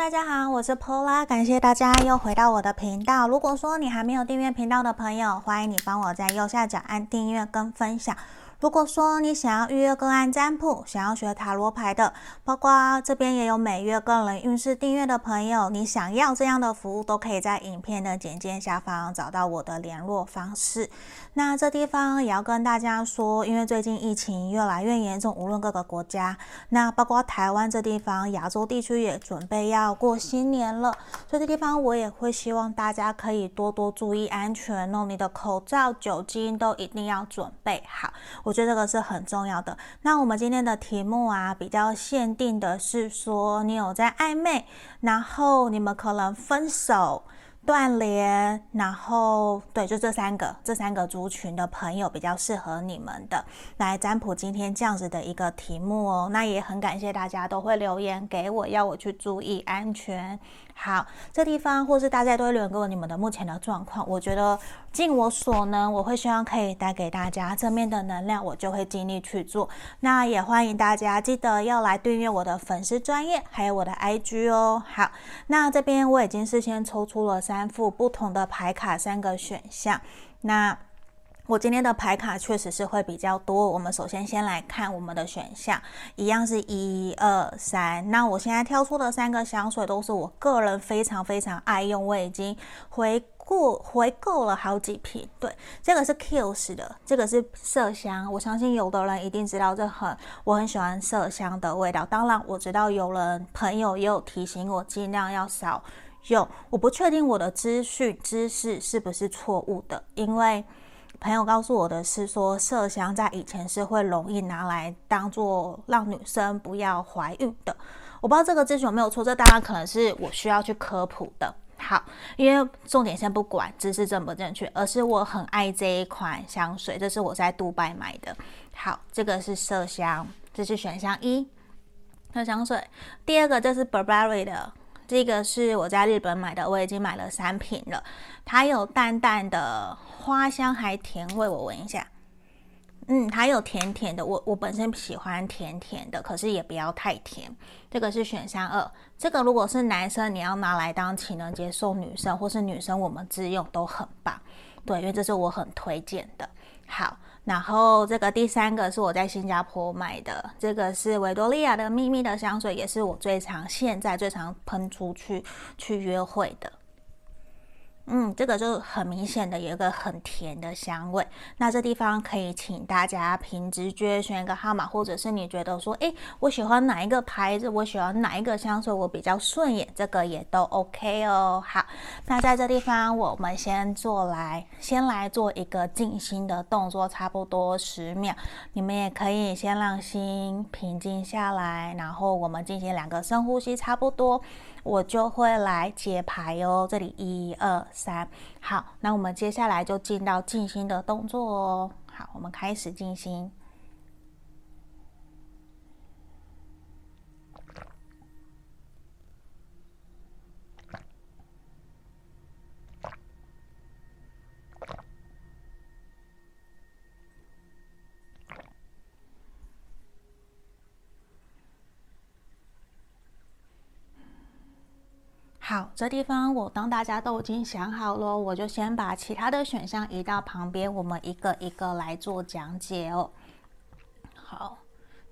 大家好，我是 Pola，感谢大家又回到我的频道。如果说你还没有订阅频道的朋友，欢迎你帮我在右下角按订阅跟分享。如果说你想要预约个案占卜，想要学塔罗牌的，包括这边也有每月个人运势订阅的朋友，你想要这样的服务，都可以在影片的简介下方找到我的联络方式。那这地方也要跟大家说，因为最近疫情越来越严重，无论各个国家，那包括台湾这地方，亚洲地区也准备要过新年了，所以这地方我也会希望大家可以多多注意安全哦，你的口罩、酒精都一定要准备好。我觉得这个是很重要的。那我们今天的题目啊，比较限定的是说，你有在暧昧，然后你们可能分手、断联，然后对，就这三个，这三个族群的朋友比较适合你们的来占卜今天这样子的一个题目哦。那也很感谢大家都会留言给我，要我去注意安全。好，这地方或是大家都会留言给我你们的目前的状况，我觉得尽我所能，我会希望可以带给大家正面的能量，我就会尽力去做。那也欢迎大家记得要来订阅我的粉丝专业，还有我的 IG 哦。好，那这边我已经事先抽出了三副不同的牌卡，三个选项。那我今天的牌卡确实是会比较多。我们首先先来看我们的选项，一样是一二三。那我现在挑出的三个香水都是我个人非常非常爱用，我已经回顾回购了好几瓶。对，这个是 Kills 的，这个是麝香。我相信有的人一定知道，这很我很喜欢麝香的味道。当然，我知道有人朋友也有提醒我尽量要少用。我不确定我的资讯知识是不是错误的，因为。朋友告诉我的是说，麝香在以前是会容易拿来当做让女生不要怀孕的。我不知道这个资讯有没有错，这当然可能是我需要去科普的。好，因为重点先不管知识正不正确，而是我很爱这一款香水，这是我在杜拜买的。好，这个是麝香，这是选项一，麝香水。第二个这是 Burberry 的。这个是我在日本买的，我已经买了三瓶了。它有淡淡的花香，还甜味，我闻一下。嗯，还有甜甜的。我我本身喜欢甜甜的，可是也不要太甜。这个是选项二。这个如果是男生，你要拿来当情人节送女生，或是女生我们自用都很棒。对，因为这是我很推荐的。好。然后这个第三个是我在新加坡买的，这个是维多利亚的秘密的香水，也是我最常现在最常喷出去去约会的。嗯，这个就很明显的有一个很甜的香味。那这地方可以请大家凭直觉选一个号码，或者是你觉得说，诶，我喜欢哪一个牌子，我喜欢哪一个香水，我比较顺眼，这个也都 OK 哦。好，那在这地方我们先做来，先来做一个静心的动作，差不多十秒。你们也可以先让心平静下来，然后我们进行两个深呼吸，差不多。我就会来解牌哦，这里一二三，好，那我们接下来就进到静心的动作哦。好，我们开始静心。好，这地方我当大家都已经想好了，我就先把其他的选项移到旁边，我们一个一个来做讲解哦。好，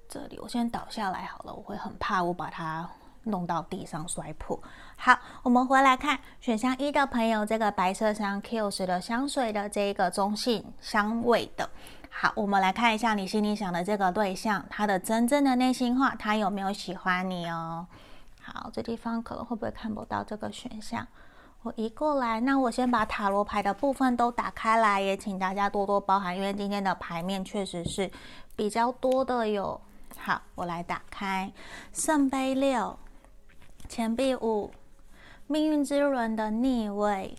这里我先倒下来好了，我会很怕我把它弄到地上摔破。好，我们回来看选项一的朋友，这个白色香 Kiehl's 的香水的这个中性香味的。好，我们来看一下你心里想的这个对象，他的真正的内心话，他有没有喜欢你哦？好，这地方可能会不会看不到这个选项？我移过来，那我先把塔罗牌的部分都打开来，也请大家多多包涵，因为今天的牌面确实是比较多的哟。好，我来打开圣杯六、钱币五、命运之轮的逆位、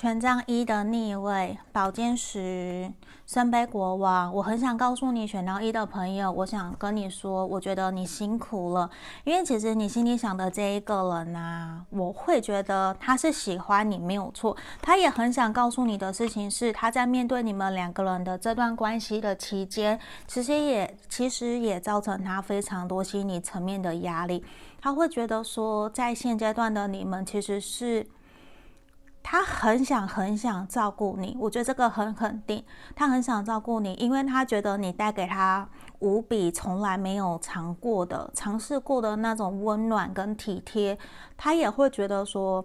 权杖一的逆位，宝剑十，圣杯国王。我很想告诉你，选到一的朋友，我想跟你说，我觉得你辛苦了，因为其实你心里想的这一个人呐、我会觉得他是喜欢你没有错，他也很想告诉你的事情是，他在面对你们两个人的这段关系的期间，其实也其实也造成他非常多心理层面的压力，他会觉得说，在现阶段的你们其实是。他很想很想照顾你，我觉得这个很肯定。他很想照顾你，因为他觉得你带给他无比从来没有尝过的、尝试过的那种温暖跟体贴。他也会觉得说。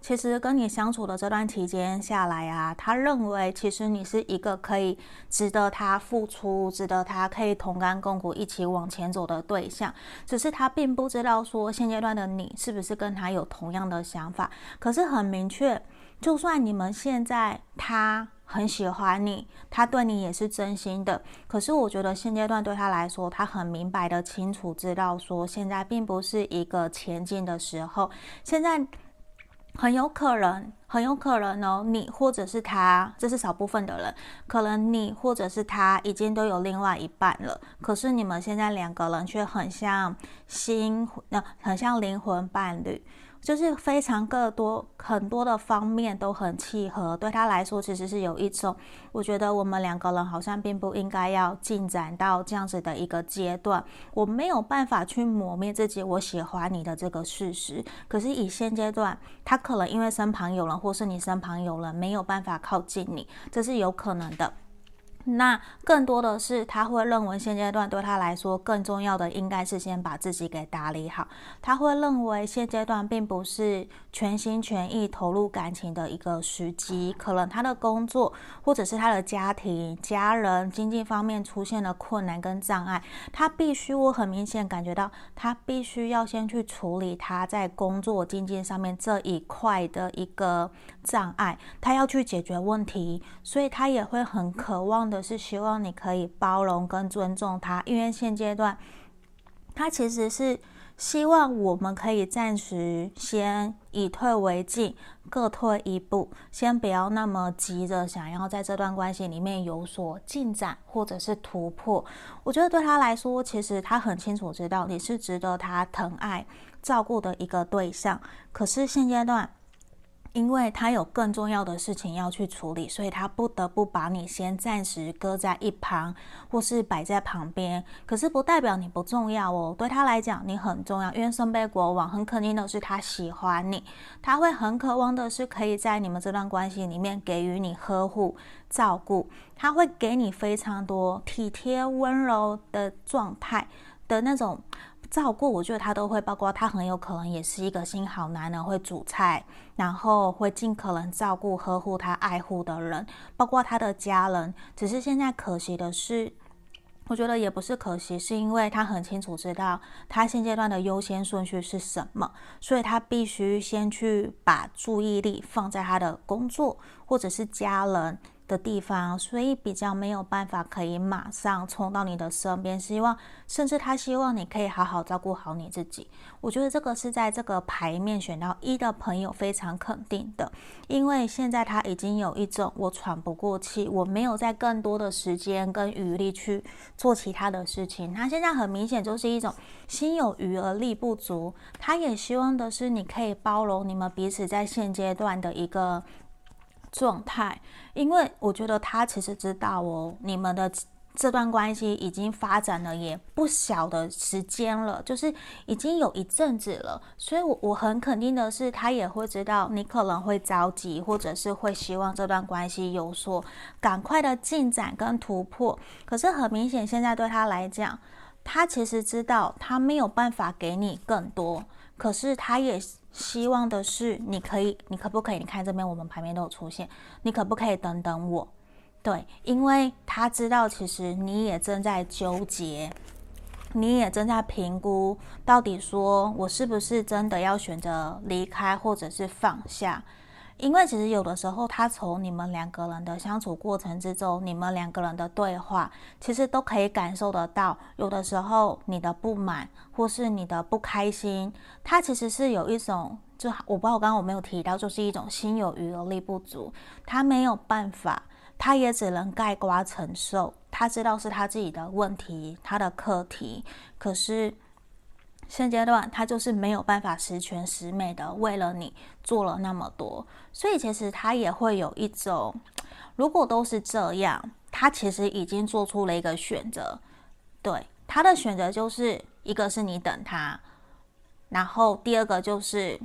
其实跟你相处的这段期间下来啊，他认为其实你是一个可以值得他付出、值得他可以同甘共苦、一起往前走的对象。只是他并不知道说现阶段的你是不是跟他有同样的想法。可是很明确，就算你们现在他很喜欢你，他对你也是真心的。可是我觉得现阶段对他来说，他很明白的清楚知道说现在并不是一个前进的时候。现在。很有可能，很有可能哦，你或者是他，这是少部分的人，可能你或者是他已经都有另外一半了。可是你们现在两个人却很像心，那很像灵魂伴侣。就是非常各多很多的方面都很契合，对他来说其实是有一种，我觉得我们两个人好像并不应该要进展到这样子的一个阶段。我没有办法去磨灭自己我喜欢你的这个事实，可是以现阶段，他可能因为身旁有人，或是你身旁有人没有办法靠近你，这是有可能的。那更多的是，他会认为现阶段对他来说更重要的，应该是先把自己给打理好。他会认为现阶段并不是全心全意投入感情的一个时机，可能他的工作或者是他的家庭、家人、经济方面出现了困难跟障碍，他必须，我很明显感觉到，他必须要先去处理他在工作经济上面这一块的一个障碍，他要去解决问题，所以他也会很渴望的是希望你可以包容跟尊重他，因为现阶段他其实是希望我们可以暂时先以退为进，各退一步，先不要那么急着想要在这段关系里面有所进展或者是突破。我觉得对他来说，其实他很清楚知道你是值得他疼爱照顾的一个对象，可是现阶段。因为他有更重要的事情要去处理，所以他不得不把你先暂时搁在一旁，或是摆在旁边。可是不代表你不重要哦，对他来讲你很重要。因为圣杯国王很肯定的是他喜欢你，他会很渴望的是可以在你们这段关系里面给予你呵护、照顾，他会给你非常多体贴、温柔的状态的那种。照顾，我觉得他都会，包括他很有可能也是一个新好男人，会煮菜，然后会尽可能照顾、呵护他爱护的人，包括他的家人。只是现在可惜的是，我觉得也不是可惜，是因为他很清楚知道他现阶段的优先顺序是什么，所以他必须先去把注意力放在他的工作或者是家人的地方，所以比较没有办法可以马上冲到你的身边。希望，甚至他希望你可以好好照顾好你自己。我觉得这个是在这个牌面选到一的朋友非常肯定的，因为现在他已经有一种我喘不过气，我没有再更多的时间跟余力去做其他的事情。他现在很明显就是一种心有余而力不足。他也希望的是你可以包容你们彼此在现阶段的一个。状态，因为我觉得他其实知道哦，你们的这段关系已经发展了也不小的时间了，就是已经有一阵子了，所以我我很肯定的是，他也会知道你可能会着急，或者是会希望这段关系有所赶快的进展跟突破。可是很明显，现在对他来讲，他其实知道他没有办法给你更多，可是他也。希望的是，你可以，你可不可以？你看这边，我们牌面都有出现，你可不可以等等我？对，因为他知道，其实你也正在纠结，你也正在评估，到底说我是不是真的要选择离开，或者是放下？因为其实有的时候，他从你们两个人的相处过程之中，你们两个人的对话，其实都可以感受得到。有的时候你的不满或是你的不开心，他其实是有一种，就我不知道刚刚我没有提到，就是一种心有余而力不足，他没有办法，他也只能盖瓜承受。他知道是他自己的问题，他的课题，可是。现阶段他就是没有办法十全十美的为了你做了那么多，所以其实他也会有一种，如果都是这样，他其实已经做出了一个选择，对，他的选择就是一个是你等他，然后第二个就是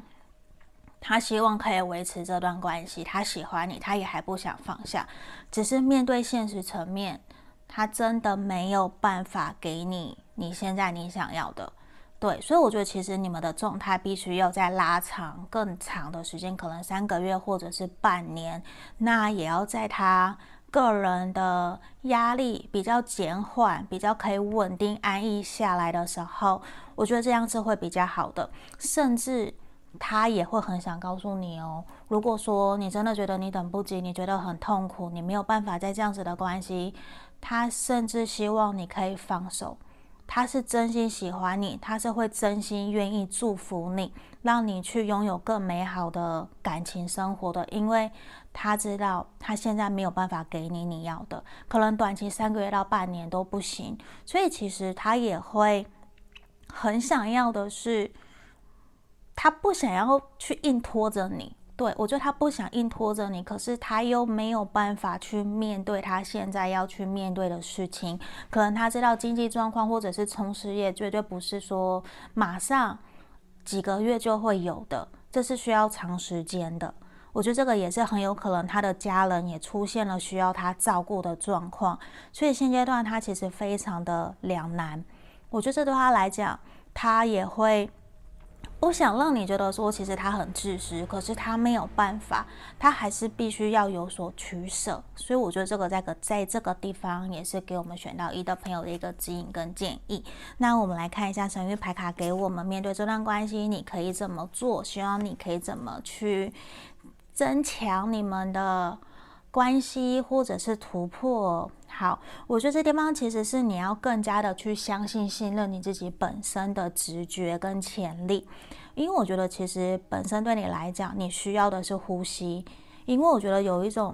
他希望可以维持这段关系，他喜欢你，他也还不想放下，只是面对现实层面，他真的没有办法给你你现在你想要的。对，所以我觉得其实你们的状态必须要再拉长更长的时间，可能三个月或者是半年，那也要在他个人的压力比较减缓、比较可以稳定安逸下来的时候，我觉得这样是会比较好的。甚至他也会很想告诉你哦，如果说你真的觉得你等不及，你觉得很痛苦，你没有办法在这样子的关系，他甚至希望你可以放手。他是真心喜欢你，他是会真心愿意祝福你，让你去拥有更美好的感情生活的，因为他知道他现在没有办法给你你要的，可能短期三个月到半年都不行，所以其实他也会很想要的是，他不想要去硬拖着你。对，我觉得他不想硬拖着你，可是他又没有办法去面对他现在要去面对的事情。可能他知道经济状况或者是从事业，绝对不是说马上几个月就会有的，这是需要长时间的。我觉得这个也是很有可能他的家人也出现了需要他照顾的状况，所以现阶段他其实非常的两难。我觉得这对他来讲，他也会。我想让你觉得说，其实他很自私，可是他没有办法，他还是必须要有所取舍。所以我觉得这个在个在这个地方也是给我们选到一的朋友的一个指引跟建议。那我们来看一下神域牌卡给我们面对这段关系，你可以怎么做？希望你可以怎么去增强你们的关系，或者是突破。好，我觉得这地方其实是你要更加的去相信、信任你自己本身的直觉跟潜力，因为我觉得其实本身对你来讲，你需要的是呼吸，因为我觉得有一种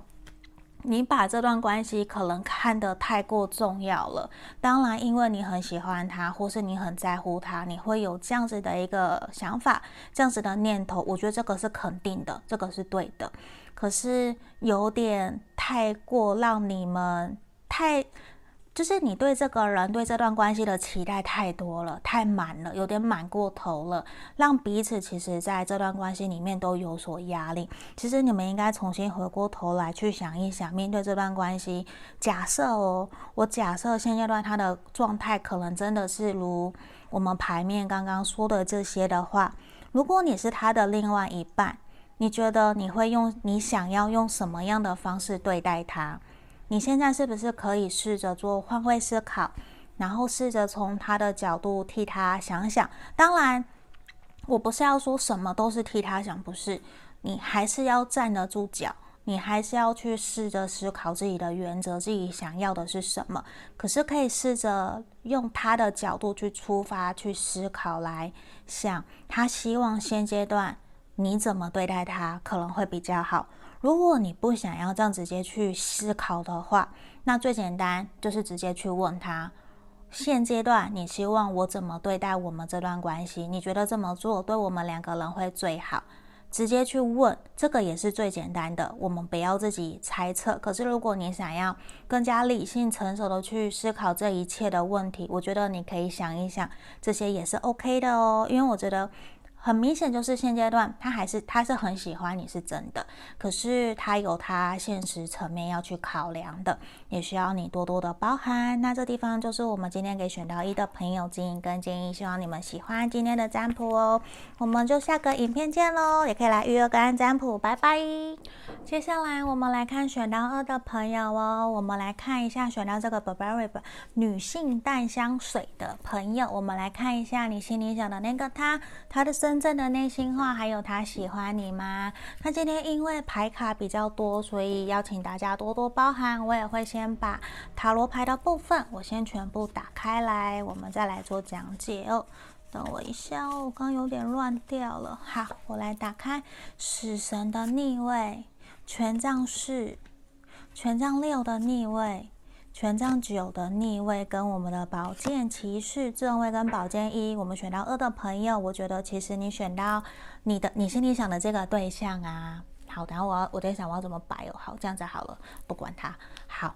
你把这段关系可能看得太过重要了。当然，因为你很喜欢他，或是你很在乎他，你会有这样子的一个想法、这样子的念头。我觉得这个是肯定的，这个是对的。可是有点太过让你们。太，就是你对这个人、对这段关系的期待太多了，太满了，有点满过头了，让彼此其实在这段关系里面都有所压力。其实你们应该重新回过头来去想一想，面对这段关系，假设哦，我假设现阶段他的状态可能真的是如我们牌面刚刚说的这些的话，如果你是他的另外一半，你觉得你会用你想要用什么样的方式对待他？你现在是不是可以试着做换位思考，然后试着从他的角度替他想想？当然，我不是要说什么都是替他想，不是，你还是要站得住脚，你还是要去试着思考自己的原则，自己想要的是什么。可是可以试着用他的角度去出发，去思考来想，他希望现阶段你怎么对待他可能会比较好。如果你不想要这样直接去思考的话，那最简单就是直接去问他：现阶段你希望我怎么对待我们这段关系？你觉得这么做对我们两个人会最好？直接去问，这个也是最简单的。我们不要自己猜测。可是如果你想要更加理性、成熟的去思考这一切的问题，我觉得你可以想一想，这些也是 OK 的哦。因为我觉得。很明显，就是现阶段他还是他是很喜欢你，是真的。可是他有他现实层面要去考量的，也需要你多多的包涵。那这地方就是我们今天给选到一的朋友指引跟建议，希望你们喜欢今天的占卜哦。我们就下个影片见喽，也可以来预约个案占卜，拜拜。接下来我们来看选到二的朋友哦，我们来看一下选到这个 Burberry 女性淡香水的朋友，我们来看一下你心里想的那个他，他的身。真正的内心话，还有他喜欢你吗？那今天因为牌卡比较多，所以邀请大家多多包涵。我也会先把塔罗牌的部分，我先全部打开来，我们再来做讲解哦。等我一下哦，我刚有点乱掉了。好，我来打开死神的逆位，权杖四，权杖六的逆位。权杖九的逆位跟我们的宝剑骑士正位跟宝剑一，我们选到二的朋友，我觉得其实你选到你的你心里想的这个对象啊，好，然后我我在想我要怎么摆哦，好，这样子好了，不管他，好，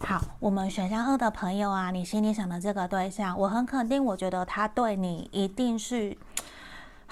好，我们选项二的朋友啊，你心里想的这个对象，我很肯定，我觉得他对你一定是。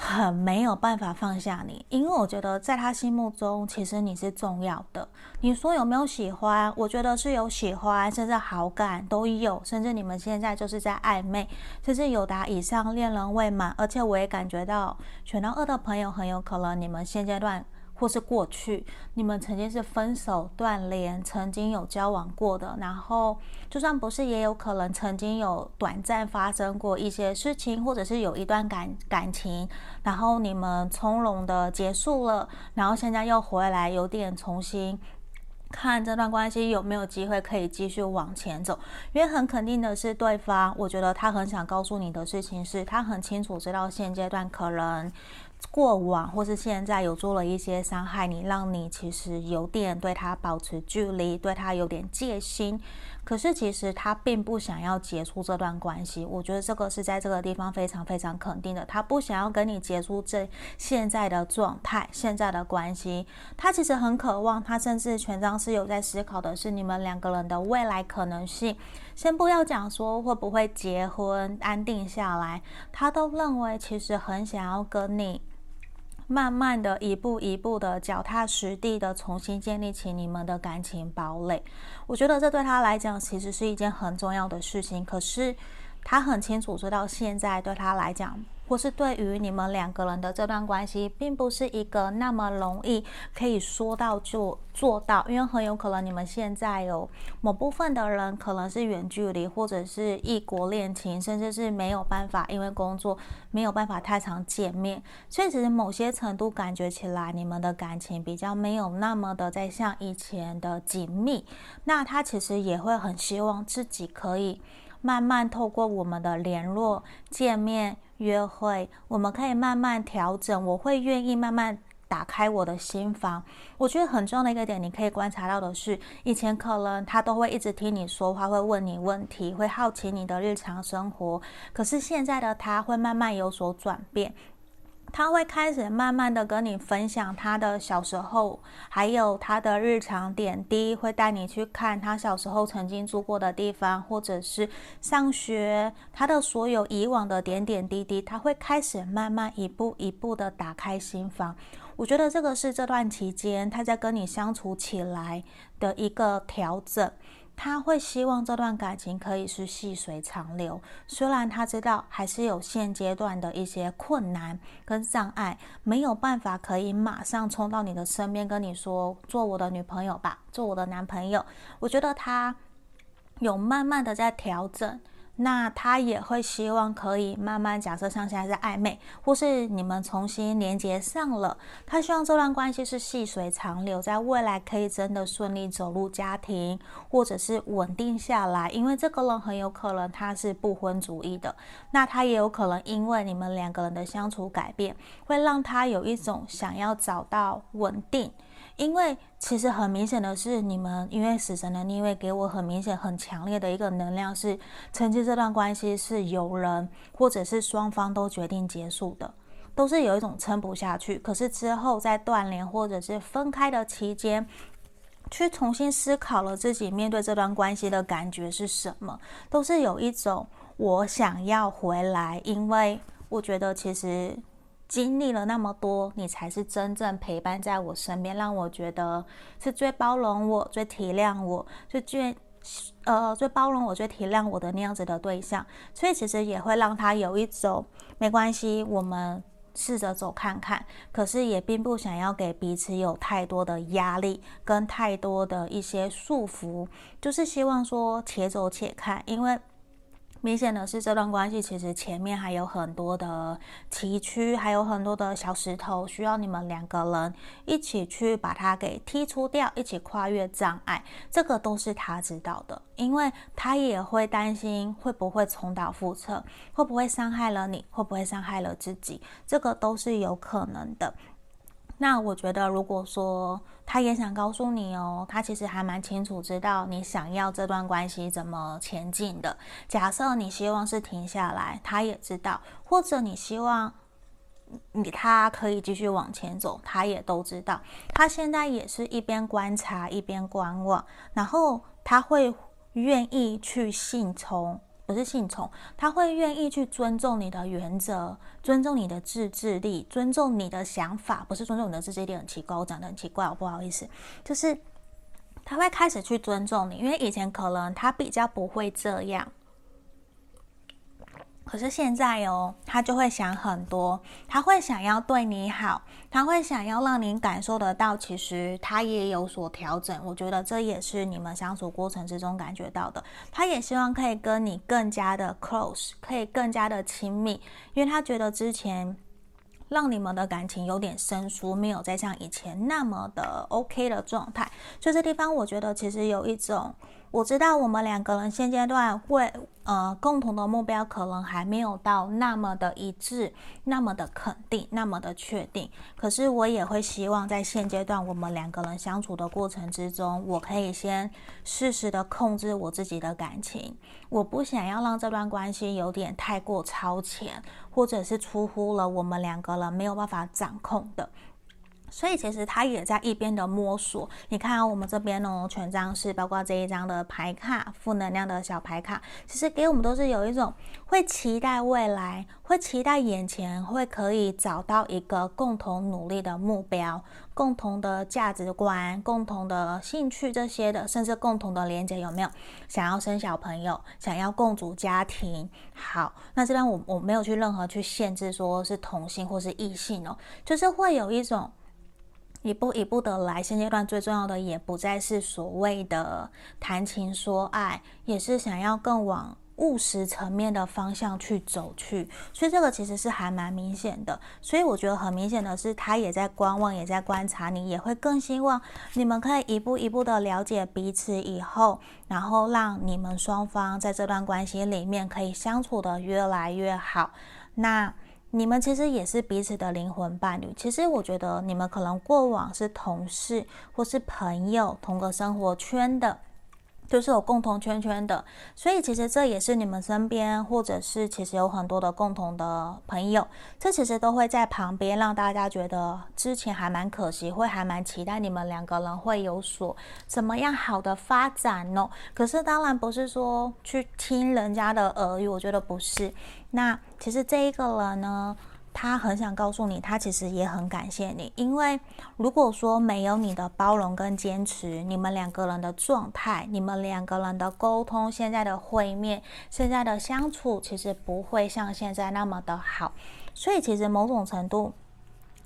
很没有办法放下你，因为我觉得在他心目中，其实你是重要的。你说有没有喜欢？我觉得是有喜欢，甚至好感都有，甚至你们现在就是在暧昧，甚至有达以上恋人未满。而且我也感觉到选到二的朋友，很有可能你们现阶段。或是过去你们曾经是分手断联，曾经有交往过的，然后就算不是，也有可能曾经有短暂发生过一些事情，或者是有一段感感情，然后你们从容的结束了，然后现在又回来，有点重新看这段关系有没有机会可以继续往前走，因为很肯定的是，对方我觉得他很想告诉你的事情是，他很清楚知道现阶段可能。过往或是现在有做了一些伤害你，让你其实有点对他保持距离，对他有点戒心。可是其实他并不想要结束这段关系，我觉得这个是在这个地方非常非常肯定的。他不想要跟你结束这现在的状态，现在的关系。他其实很渴望，他甚至权杖是有在思考的是你们两个人的未来可能性。先不要讲说会不会结婚安定下来，他都认为其实很想要跟你。慢慢的一步一步的脚踏实地的重新建立起你们的感情堡垒，我觉得这对他来讲其实是一件很重要的事情。可是他很清楚知道现在对他来讲。或是对于你们两个人的这段关系，并不是一个那么容易可以说到就做到，因为很有可能你们现在有某部分的人可能是远距离，或者是异国恋情，甚至是没有办法，因为工作没有办法太常见面，所以其实某些程度感觉起来，你们的感情比较没有那么的在像以前的紧密。那他其实也会很希望自己可以慢慢透过我们的联络、见面。约会，我们可以慢慢调整。我会愿意慢慢打开我的心房。我觉得很重要的一个点，你可以观察到的是，以前可能他都会一直听你说话，会问你问题，会好奇你的日常生活。可是现在的他会慢慢有所转变。他会开始慢慢的跟你分享他的小时候，还有他的日常点滴，会带你去看他小时候曾经住过的地方，或者是上学，他的所有以往的点点滴滴，他会开始慢慢一步一步的打开心房。我觉得这个是这段期间他在跟你相处起来的一个调整。他会希望这段感情可以是细水长流，虽然他知道还是有现阶段的一些困难跟障碍，没有办法可以马上冲到你的身边跟你说做我的女朋友吧，做我的男朋友。我觉得他有慢慢的在调整。那他也会希望可以慢慢，假设像现在是暧昧，或是你们重新连接上了，他希望这段关系是细水长流，在未来可以真的顺利走入家庭，或者是稳定下来。因为这个人很有可能他是不婚主义的，那他也有可能因为你们两个人的相处改变，会让他有一种想要找到稳定。因为其实很明显的是，你们因为死神的逆位给我很明显、很强烈的一个能量是，曾经这段关系是由人或者是双方都决定结束的，都是有一种撑不下去。可是之后在断联或者是分开的期间，去重新思考了自己面对这段关系的感觉是什么，都是有一种我想要回来，因为我觉得其实。经历了那么多，你才是真正陪伴在我身边，让我觉得是最包容我、最体谅我、最最呃最包容我、最体谅我的那样子的对象。所以其实也会让他有一种没关系，我们试着走看看。可是也并不想要给彼此有太多的压力跟太多的一些束缚，就是希望说且走且看，因为。明显的是，这段关系其实前面还有很多的崎岖，还有很多的小石头，需要你们两个人一起去把它给剔除掉，一起跨越障碍。这个都是他知道的，因为他也会担心会不会重蹈覆辙，会不会伤害了你，会不会伤害了自己，这个都是有可能的。那我觉得，如果说他也想告诉你哦，他其实还蛮清楚知道你想要这段关系怎么前进的。假设你希望是停下来，他也知道；或者你希望你他可以继续往前走，他也都知道。他现在也是一边观察一边观望，然后他会愿意去信从。不是信从，他会愿意去尊重你的原则，尊重你的自制力，尊重你的想法。不是尊重你的自制力，很奇怪，我讲的很奇怪，我不好意思。就是他会开始去尊重你，因为以前可能他比较不会这样。可是现在哦，他就会想很多，他会想要对你好，他会想要让你感受得到，其实他也有所调整。我觉得这也是你们相处过程之中感觉到的。他也希望可以跟你更加的 close，可以更加的亲密，因为他觉得之前让你们的感情有点生疏，没有再像以前那么的 OK 的状态。所以这地方我觉得其实有一种。我知道我们两个人现阶段会，呃，共同的目标可能还没有到那么的一致，那么的肯定，那么的确定。可是我也会希望在现阶段我们两个人相处的过程之中，我可以先适时的控制我自己的感情。我不想要让这段关系有点太过超前，或者是出乎了我们两个人没有办法掌控的。所以其实他也在一边的摸索。你看，我们这边哦，权杖是，包括这一张的牌卡，负能量的小牌卡，其实给我们都是有一种会期待未来，会期待眼前，会可以找到一个共同努力的目标，共同的价值观，共同的兴趣这些的，甚至共同的连接，有没有？想要生小朋友，想要共组家庭。好，那这边我我没有去任何去限制，说是同性或是异性哦，就是会有一种。一步一步的来，现阶段最重要的也不再是所谓的谈情说爱，也是想要更往务实层面的方向去走去。所以这个其实是还蛮明显的。所以我觉得很明显的是，他也在观望，也在观察你，也会更希望你们可以一步一步的了解彼此以后，然后让你们双方在这段关系里面可以相处得越来越好。那。你们其实也是彼此的灵魂伴侣。其实我觉得你们可能过往是同事或是朋友，同个生活圈的，就是有共同圈圈的。所以其实这也是你们身边，或者是其实有很多的共同的朋友，这其实都会在旁边，让大家觉得之前还蛮可惜，会还蛮期待你们两个人会有所怎么样好的发展哦。可是当然不是说去听人家的耳语，我觉得不是。那其实这一个人呢，他很想告诉你，他其实也很感谢你，因为如果说没有你的包容跟坚持，你们两个人的状态，你们两个人的沟通，现在的会面，现在的相处，其实不会像现在那么的好。所以其实某种程度，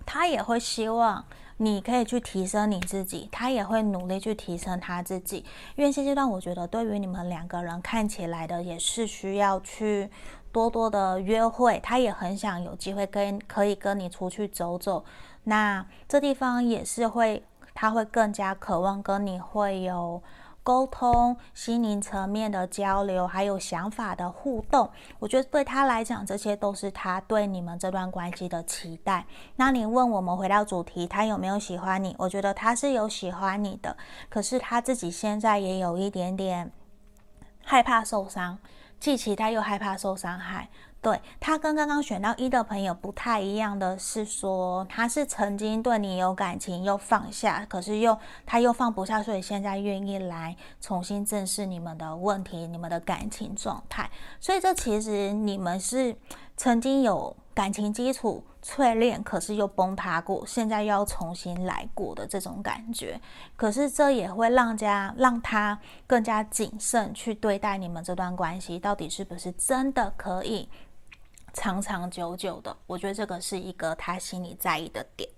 他也会希望你可以去提升你自己，他也会努力去提升他自己。因为现阶段，我觉得对于你们两个人看起来的，也是需要去。多多的约会，他也很想有机会跟可以跟你出去走走。那这地方也是会，他会更加渴望跟你会有沟通、心灵层面的交流，还有想法的互动。我觉得对他来讲，这些都是他对你们这段关系的期待。那你问我们回到主题，他有没有喜欢你？我觉得他是有喜欢你的，可是他自己现在也有一点点害怕受伤。既期待又害怕受伤害，对，他跟刚刚选到一的朋友不太一样的是说，他是曾经对你有感情又放下，可是又他又放不下，所以现在愿意来重新正视你们的问题、你们的感情状态。所以这其实你们是曾经有感情基础。淬炼，可是又崩塌过，现在又要重新来过的这种感觉，可是这也会让家让他更加谨慎去对待你们这段关系，到底是不是真的可以长长久久的？我觉得这个是一个他心里在意的点。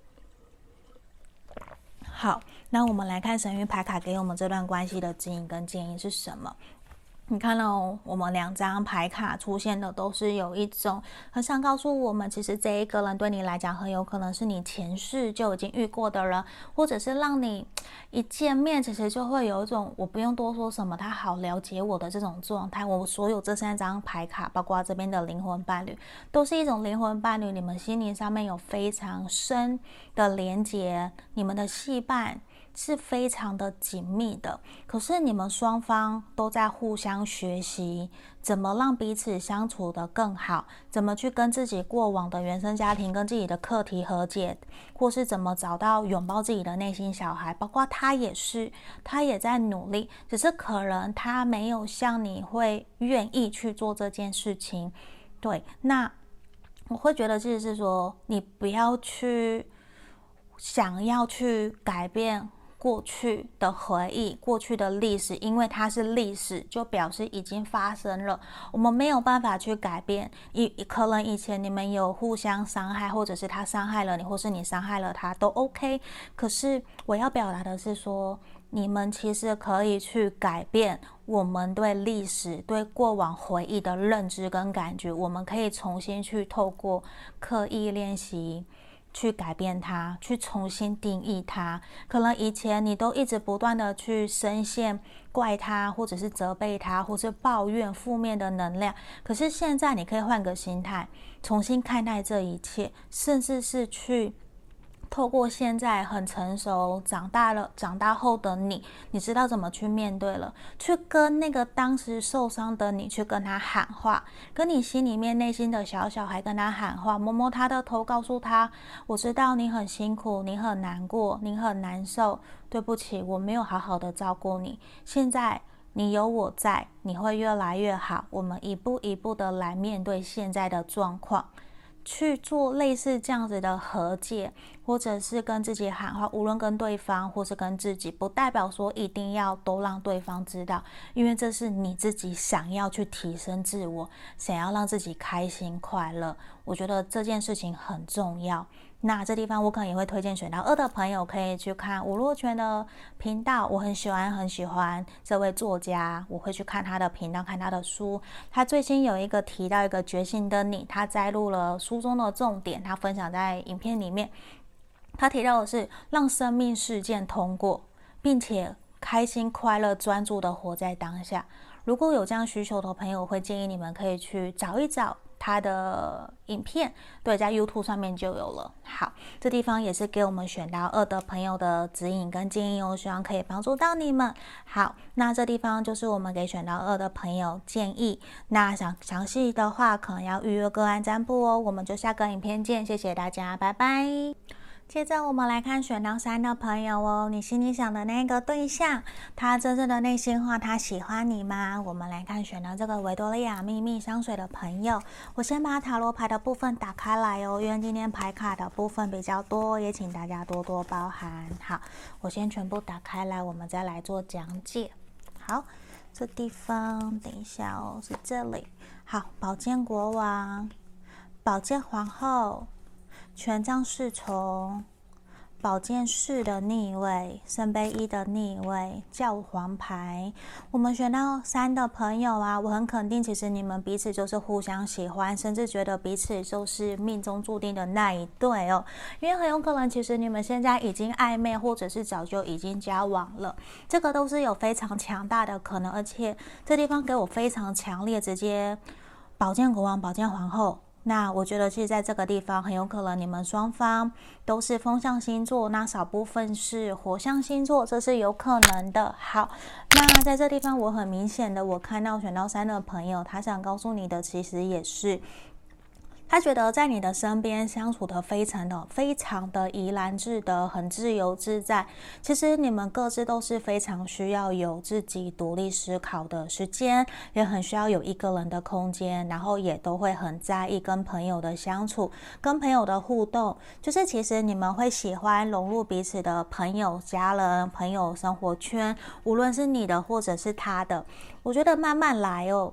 好，那我们来看神諭牌卡给我们这段关系的指引跟建议是什么？你看到、我们两张牌卡出现的，都是有一种很想告诉我们，其实这一个人对你来讲，很有可能是你前世就已经遇过的人，或者是让你一见面，其实就会有一种我不用多说什么，他好了解我的这种状态。我所有这三张牌卡，包括这边的灵魂伴侣，都是一种灵魂伴侣，你们心灵上面有非常深的连接，你们的戏伴。是非常的紧密的，可是你们双方都在互相学习，怎么让彼此相处得更好，怎么去跟自己过往的原生家庭跟自己的课题和解，或是怎么找到拥抱自己的内心小孩，包括他也是，他也在努力，只是可能他没有像你会愿意去做这件事情。对，那我会觉得其实是说，你不要去想要去改变。过去的回忆，过去的历史，因为它是历史，就表示已经发生了，我们没有办法去改变。以可能以前你们有互相伤害，或者是他伤害了你，或是你伤害了他，都 OK。可是我要表达的是说，你们其实可以去改变我们对历史、对过往回忆的认知跟感觉，我们可以重新去透过刻意练习。去改变它，去重新定义它。可能以前你都一直不断的去深陷怪他，或者是责备他，或是抱怨负面的能量。可是现在你可以换个心态，重新看待这一切，甚至是去。透过现在很成熟、长大了、长大后的你，你知道怎么去面对了，去跟那个当时受伤的你去跟他喊话，跟你心里面内心的小小孩跟他喊话，摸摸他的头，告诉他：我知道你很辛苦，你很难过，你很难受。对不起，我没有好好的照顾你。现在你有我在，你会越来越好。我们一步一步的来面对现在的状况。去做类似这样子的和解，或者是跟自己喊话，无论跟对方或是跟自己，不代表说一定要都让对方知道，因为这是你自己想要去提升自我，想要让自己开心快乐。我觉得这件事情很重要。那这地方我可能也会推荐选到二的朋友可以去看吴若权的频道，我很喜欢很喜欢这位作家，我会去看他的频道，看他的书。他最新有一个提到一个觉醒的你，他摘录了书中的重点，他分享在影片里面。他提到的是让生命事件通过，并且开心快乐专注的活在当下。如果有这样需求的朋友，我会建议你们可以去找一找。他的影片，对，在 YouTube 上面就有了。好，这地方也是给我们选到二的朋友的指引跟建议哦，希望可以帮助到你们。好，那这地方就是我们给选到二的朋友建议。那想详细的话，可能要预约个案占卜哦。我们就下个影片见，谢谢大家，拜拜。接着我们来看选到三的朋友哦，你心里想的那个对象，他真正的内心话，他喜欢你吗？我们来看选到这个维多利亚秘密香水的朋友，我先把塔罗牌的部分打开来哦，因为今天牌卡的部分比较多，也请大家多多包涵。好，我先全部打开来，我们再来做讲解。好，这地方等一下哦，是这里。好，宝剑国王，宝剑皇后。权杖侍从，宝剑四的逆位，圣杯一的逆位，教皇牌。我们选到三的朋友啊，我很肯定，其实你们彼此就是互相喜欢，甚至觉得彼此就是命中注定的那一对哦。因为很有可能，其实你们现在已经暧昧，或者是早就已经交往了，这个都是有非常强大的可能。而且这地方给我非常强烈，直接宝剑国王，宝剑皇后。那我觉得，其实在这个地方很有可能你们双方都是风象星座，那少部分是火象星座，这是有可能的。好，那在这地方我很明显的，我看到选到三的朋友，他想告诉你的其实也是。他觉得在你的身边相处的非常的非常的怡然自得，很自由自在。其实你们各自都是非常需要有自己独立思考的时间，也很需要有一个人的空间，然后也都会很在意跟朋友的相处，跟朋友的互动。就是其实你们会喜欢融入彼此的朋友、家人、朋友生活圈，无论是你的或者是他的。我觉得慢慢来哦。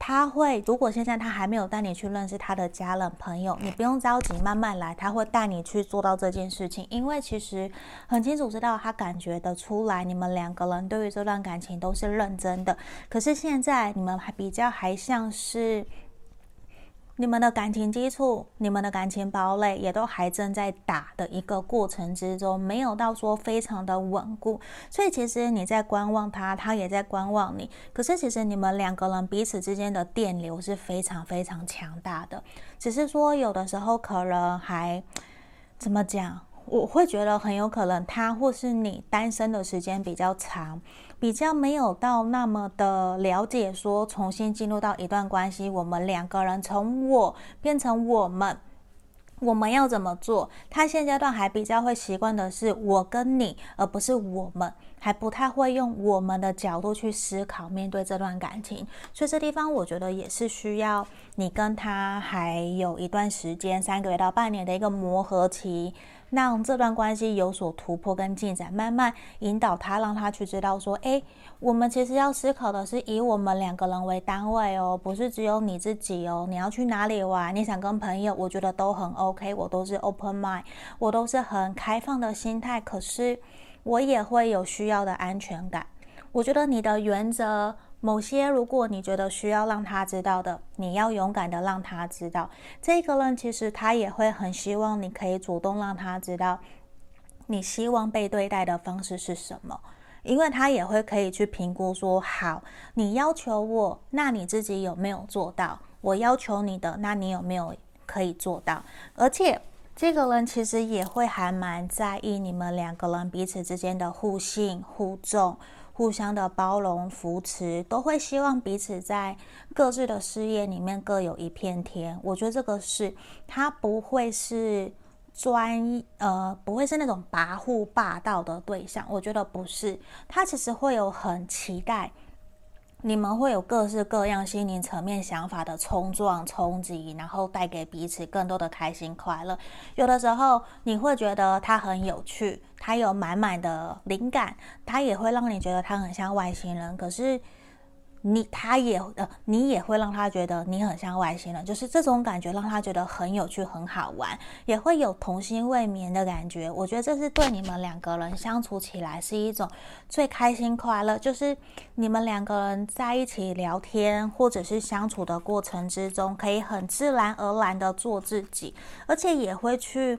他会，如果现在他还没有带你去认识他的家人朋友，你不用着急，慢慢来，他会带你去做到这件事情。因为其实很清楚知道，他感觉得出来，你们两个人对于这段感情都是认真的。可是现在你们还比较还像是。你们的感情基础，你们的感情堡垒也都还正在打的一个过程之中，没有到说非常的稳固，所以其实你在观望他，他也在观望你。可是其实你们两个人彼此之间的电流是非常非常强大的，只是说有的时候可能还怎么讲，我会觉得很有可能他或是你单身的时间比较长。比较没有到那么的了解，说重新进入到一段关系，我们两个人从我变成我们，我们要怎么做？他现阶段还比较会习惯的是我跟你，而不是我们，还不太会用我们的角度去思考面对这段感情，所以这地方我觉得也是需要你跟他还有一段时间，三个月到半年的一个磨合期。让这段关系有所突破跟进展，慢慢引导他，让他去知道说，诶，我们其实要思考的是以我们两个人为单位哦，不是只有你自己哦。你要去哪里玩？你想跟朋友，我觉得都很 OK，我都是 open mind，我都是很开放的心态。可是我也会有需要的安全感。我觉得你的原则。某些，如果你觉得需要让他知道的，你要勇敢的让他知道。这个人其实他也会很希望你可以主动让他知道，你希望被对待的方式是什么，因为他也会可以去评估说，好，你要求我，那你自己有没有做到？我要求你的，那你有没有可以做到？而且这个人其实也会还蛮在意你们两个人彼此之间的互信互重。互相的包容扶持，都会希望彼此在各自的事业里面各有一片天。我觉得这个是他不会是专一呃，不会是那种跋扈霸道的对象。我觉得不是，他其实会有很期待。你们会有各式各样心灵层面想法的冲撞、冲击，然后带给彼此更多的开心快乐。有的时候你会觉得他很有趣，他有满满的灵感，他也会让你觉得他很像外星人。可是。你他也呃，你也会让他觉得你很像外星人，就是这种感觉让他觉得很有趣、很好玩，也会有童心未泯的感觉。我觉得这是对你们两个人相处起来是一种最开心快乐，就是你们两个人在一起聊天或者是相处的过程之中，可以很自然而然的做自己，而且也会去。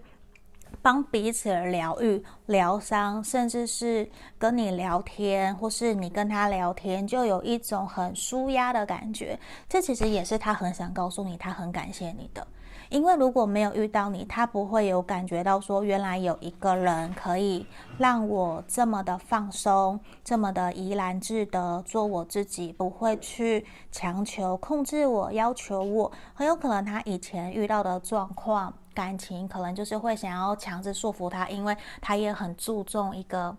帮彼此疗愈、疗伤，甚至是跟你聊天，或是你跟他聊天，就有一种很舒压的感觉。这其实也是他很想告诉你，他很感谢你的。因为如果没有遇到你，他不会有感觉到说，原来有一个人可以让我这么的放松，这么的怡然自得，做我自己，不会去强求、控制我、要求我。很有可能他以前遇到的状况。感情可能就是会想要强制束缚他，因为他也很注重一个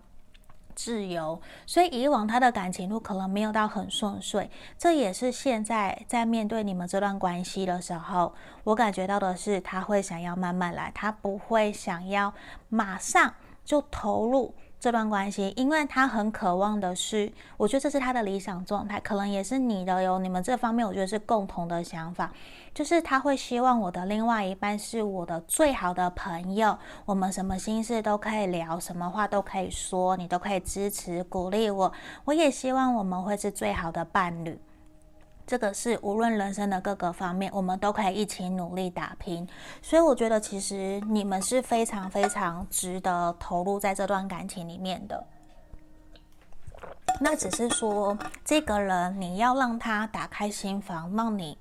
自由，所以以往他的感情路可能没有到很顺遂。这也是现在在面对你们这段关系的时候，我感觉到的是他会想要慢慢来，他不会想要马上就投入。这段关系，因为他很渴望的是，我觉得这是他的理想状态，可能也是你的哟。你们这方面，我觉得是共同的想法，就是他会希望我的另外一半是我的最好的朋友，我们什么心事都可以聊，什么话都可以说，你都可以支持鼓励我。我也希望我们会是最好的伴侣。这个是无论人生的各个方面，我们都可以一起努力打拼。所以我觉得，其实你们是非常非常值得投入在这段感情里面的。那只是说，这个人你要让他打开心房，让你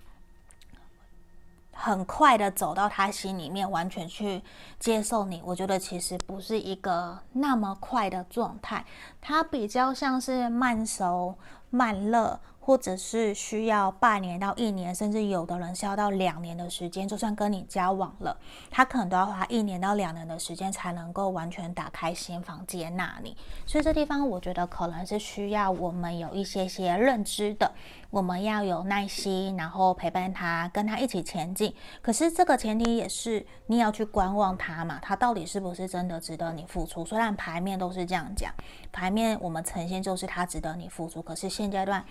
很快的走到他心里面，完全去接受你。我觉得其实不是一个那么快的状态，他比较像是慢熟慢热。或者是需要半年到一年，甚至有的人需要到两年的时间，就算跟你交往了，他可能都要花一年到两年的时间才能够完全打开心房接纳你。所以这地方我觉得可能是需要我们有一些些认知的，我们要有耐心，然后陪伴他，跟他一起前进。可是这个前提也是你要去观望他嘛，他到底是不是真的值得你付出？虽然牌面都是这样讲，牌面我们呈现就是他值得你付出，可是现阶段。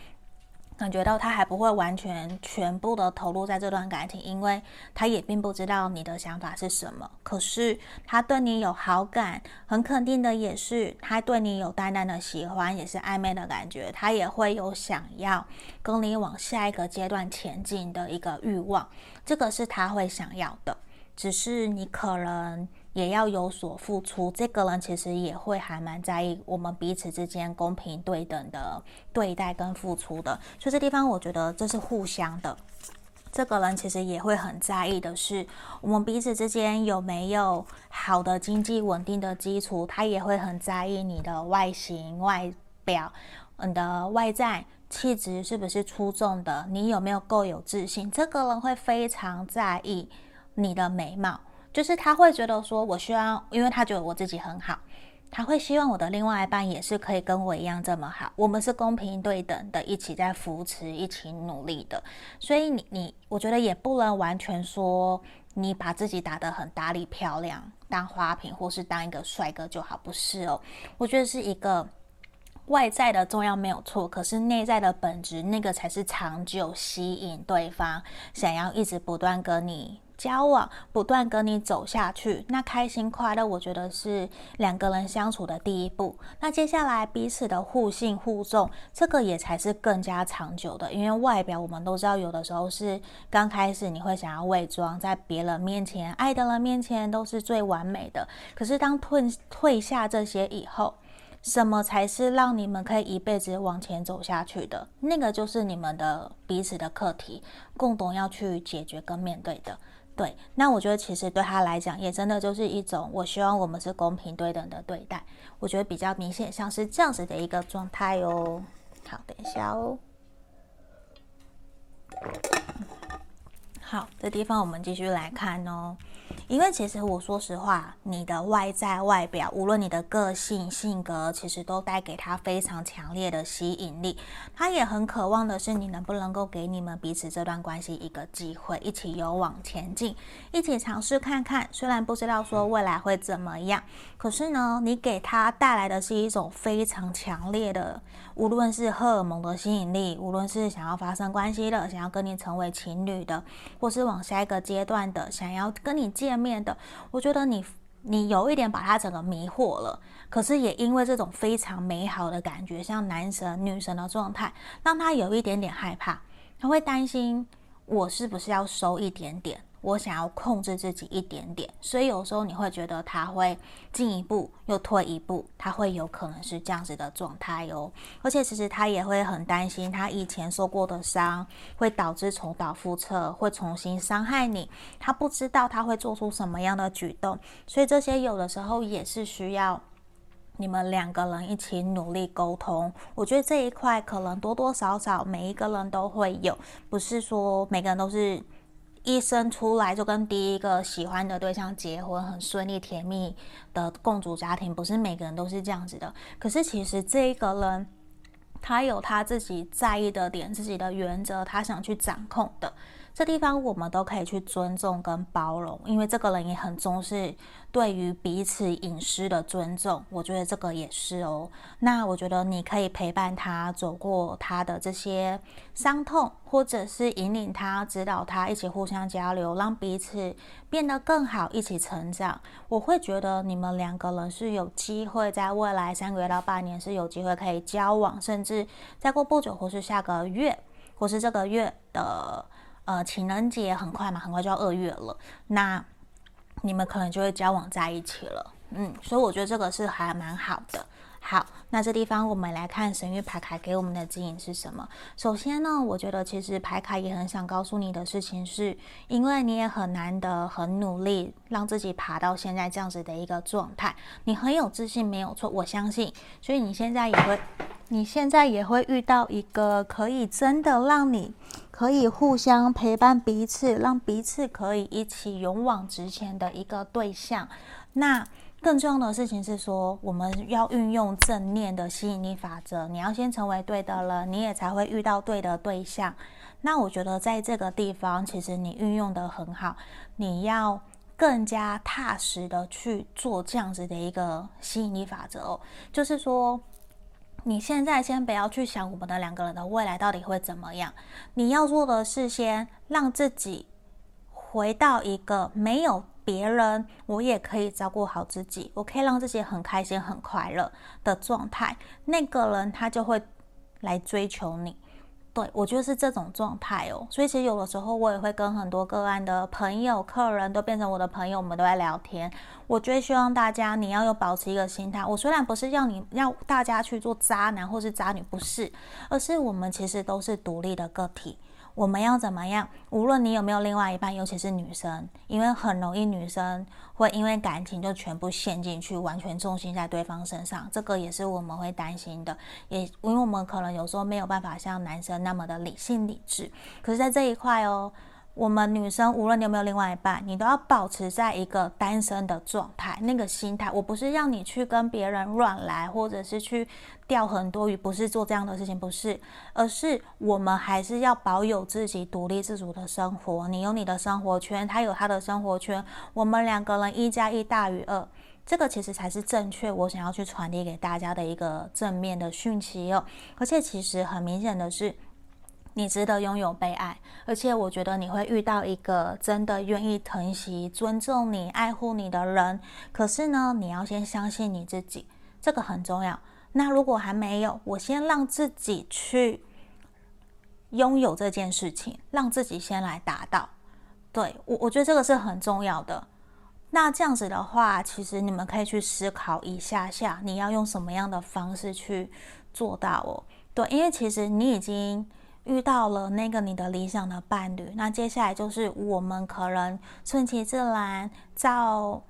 感觉到他还不会完全全部的投入在这段感情，因为他也并不知道你的想法是什么。可是他对你有好感，很肯定的也是他对你有淡淡的喜欢，也是暧昧的感觉。他也会有想要跟你往下一个阶段前进的一个欲望，这个是他会想要的。只是你可能。也要有所付出，这个人其实也会还蛮在意我们彼此之间公平对等的对待跟付出的，所以这地方我觉得这是互相的。这个人其实也会很在意的是，我们彼此之间有没有好的经济稳定的基础，他也会很在意你的外形、外表、你的外在气质是不是出众的，你有没有够有自信，这个人会非常在意你的美貌。就是他会觉得说，我希望，因为他觉得我自己很好，他会希望我的另外一半也是可以跟我一样这么好。我们是公平对等的，一起在扶持，一起努力的。所以你你，我觉得也不能完全说你把自己打得很打理漂亮，当花瓶或是当一个帅哥就好，不是哦。我觉得是一个外在的重要没有错，可是内在的本质那个才是长久吸引对方，想要一直不断跟你。交往不断跟你走下去，那开心快乐，我觉得是两个人相处的第一步。那接下来彼此的互信互重，这个也才是更加长久的。因为外表我们都知道，有的时候是刚开始你会想要伪装，在别人面前、爱的人面前都是最完美的。可是当退退下这些以后，什么才是让你们可以一辈子往前走下去的？那个就是你们的彼此的课题，共同要去解决跟面对的。对，那我觉得其实对他来讲，也真的就是一种，我希望我们是公平对等的对待。我觉得比较明显，像是这样子的一个状态哦。好，等一下哦。好，这地方我们继续来看哦。因为其实我说实话，你的外在外表，无论你的个性性格，其实都带给他非常强烈的吸引力。他也很渴望的是，你能不能够给你们彼此这段关系一个机会，一起勇往前进，一起尝试看看。虽然不知道说未来会怎么样，可是呢，你给他带来的是一种非常强烈的，无论是荷尔蒙的吸引力，无论是想要发生关系的，想要跟你成为情侣的，或是往下一个阶段的，想要跟你见面的，我觉得你你有一点把他整个迷惑了，可是也因为这种非常美好的感觉，像男神女神的状态，让他有一点点害怕，他会担心我是不是要收一点点。我想要控制自己一点点，所以有时候你会觉得他会进一步又退一步，他会有可能是这样子的状态哦。而且其实他也会很担心，他以前受过的伤会导致重蹈覆辙，会重新伤害你。他不知道他会做出什么样的举动，所以这些有的时候也是需要你们两个人一起努力沟通。我觉得这一块可能多多少少每一个人都会有，不是说每个人都是。一生出来就跟第一个喜欢的对象结婚，很顺利甜蜜的共主家庭，不是每个人都是这样子的。可是其实这一个人，他有他自己在意的点，自己的原则，他想去掌控的。这地方我们都可以去尊重跟包容，因为这个人也很重视对于彼此隐私的尊重。我觉得这个也是哦。那我觉得你可以陪伴他走过他的这些伤痛，或者是引领他、指导他，一起互相交流，让彼此变得更好，一起成长。我会觉得你们两个人是有机会在未来三个月到半年是有机会可以交往，甚至再过不久，或是下个月，或是这个月的。呃，情人节很快嘛，很快就要二月了，那你们可能就会交往在一起了，嗯，所以我觉得这个是还蛮好的。好，那这地方我们来看神諭牌卡给我们的指引是什么？首先呢，我觉得其实牌卡也很想告诉你的事情是，因为你也很难得、很努力，让自己爬到现在这样子的一个状态，你很有自信，没有错，我相信，所以你现在也会，你现在也会遇到一个可以真的让你。可以互相陪伴彼此，让彼此可以一起勇往直前的一个对象。那更重要的事情是说，我们要运用正念的吸引力法则。你要先成为对的人，你也才会遇到对的对象。那我觉得在这个地方，其实你运用得很好。你要更加踏实的去做这样子的一个吸引力法则哦，就是说。你现在先不要去想我们的两个人的未来到底会怎么样，你要做的是先让自己回到一个没有别人，我也可以照顾好自己，我可以让自己很开心、很快乐的状态，那个人他就会来追求你。对，我觉得是这种状态哦，所以其实有的时候我也会跟很多个案的朋友、客人都变成我的朋友，我们都在聊天。我觉得希望大家你要有保持一个心态，我虽然不是要你要大家去做渣男或是渣女，不是，而是我们其实都是独立的个体。我们要怎么样？无论你有没有另外一半，尤其是女生，因为很容易女生会因为感情就全部陷进去，完全重心在对方身上，这个也是我们会担心的。也因为我们可能有时候没有办法像男生那么的理性理智，可是，在这一块哦。我们女生，无论你有没有另外一半，你都要保持在一个单身的状态，那个心态。我不是让你去跟别人乱来，或者是去钓很多鱼，不是做这样的事情，不是，而是我们还是要保有自己独立自主的生活。你有你的生活圈，他有他的生活圈，我们两个人一加一大于二，这个其实才是正确。我想要去传递给大家的一个正面的讯息哦。而且其实很明显的是。你值得拥有被爱，而且我觉得你会遇到一个真的愿意疼惜、尊重你、爱护你的人。可是呢，你要先相信你自己，这个很重要。那如果还没有，我先让自己去拥有这件事情，让自己先来达到。对，我，我觉得这个是很重要的。那这样子的话，其实你们可以去思考一下下，你要用什么样的方式去做到哦。对，因为其实你已经。遇到了那个你的理想的伴侣，那接下来就是我们可能顺其自然，照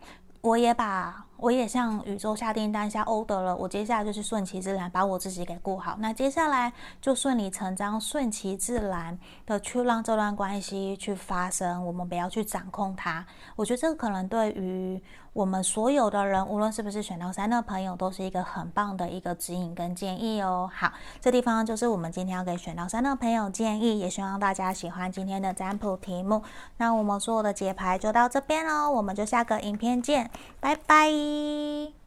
我也把。我也向宇宙下订单、下 order 了。我接下来就是顺其自然，把我自己给顾好。那接下来就顺理成章、顺其自然的去让这段关系去发生。我们不要去掌控它。我觉得这个可能对于我们所有的人，无论是不是选到三的朋友，都是一个很棒的一个指引跟建议哦。好，这地方就是我们今天要给选到三的朋友建议，也希望大家喜欢今天的占卜题目。那我们所有的解牌就到这边喽，我们就下个影片见，拜拜。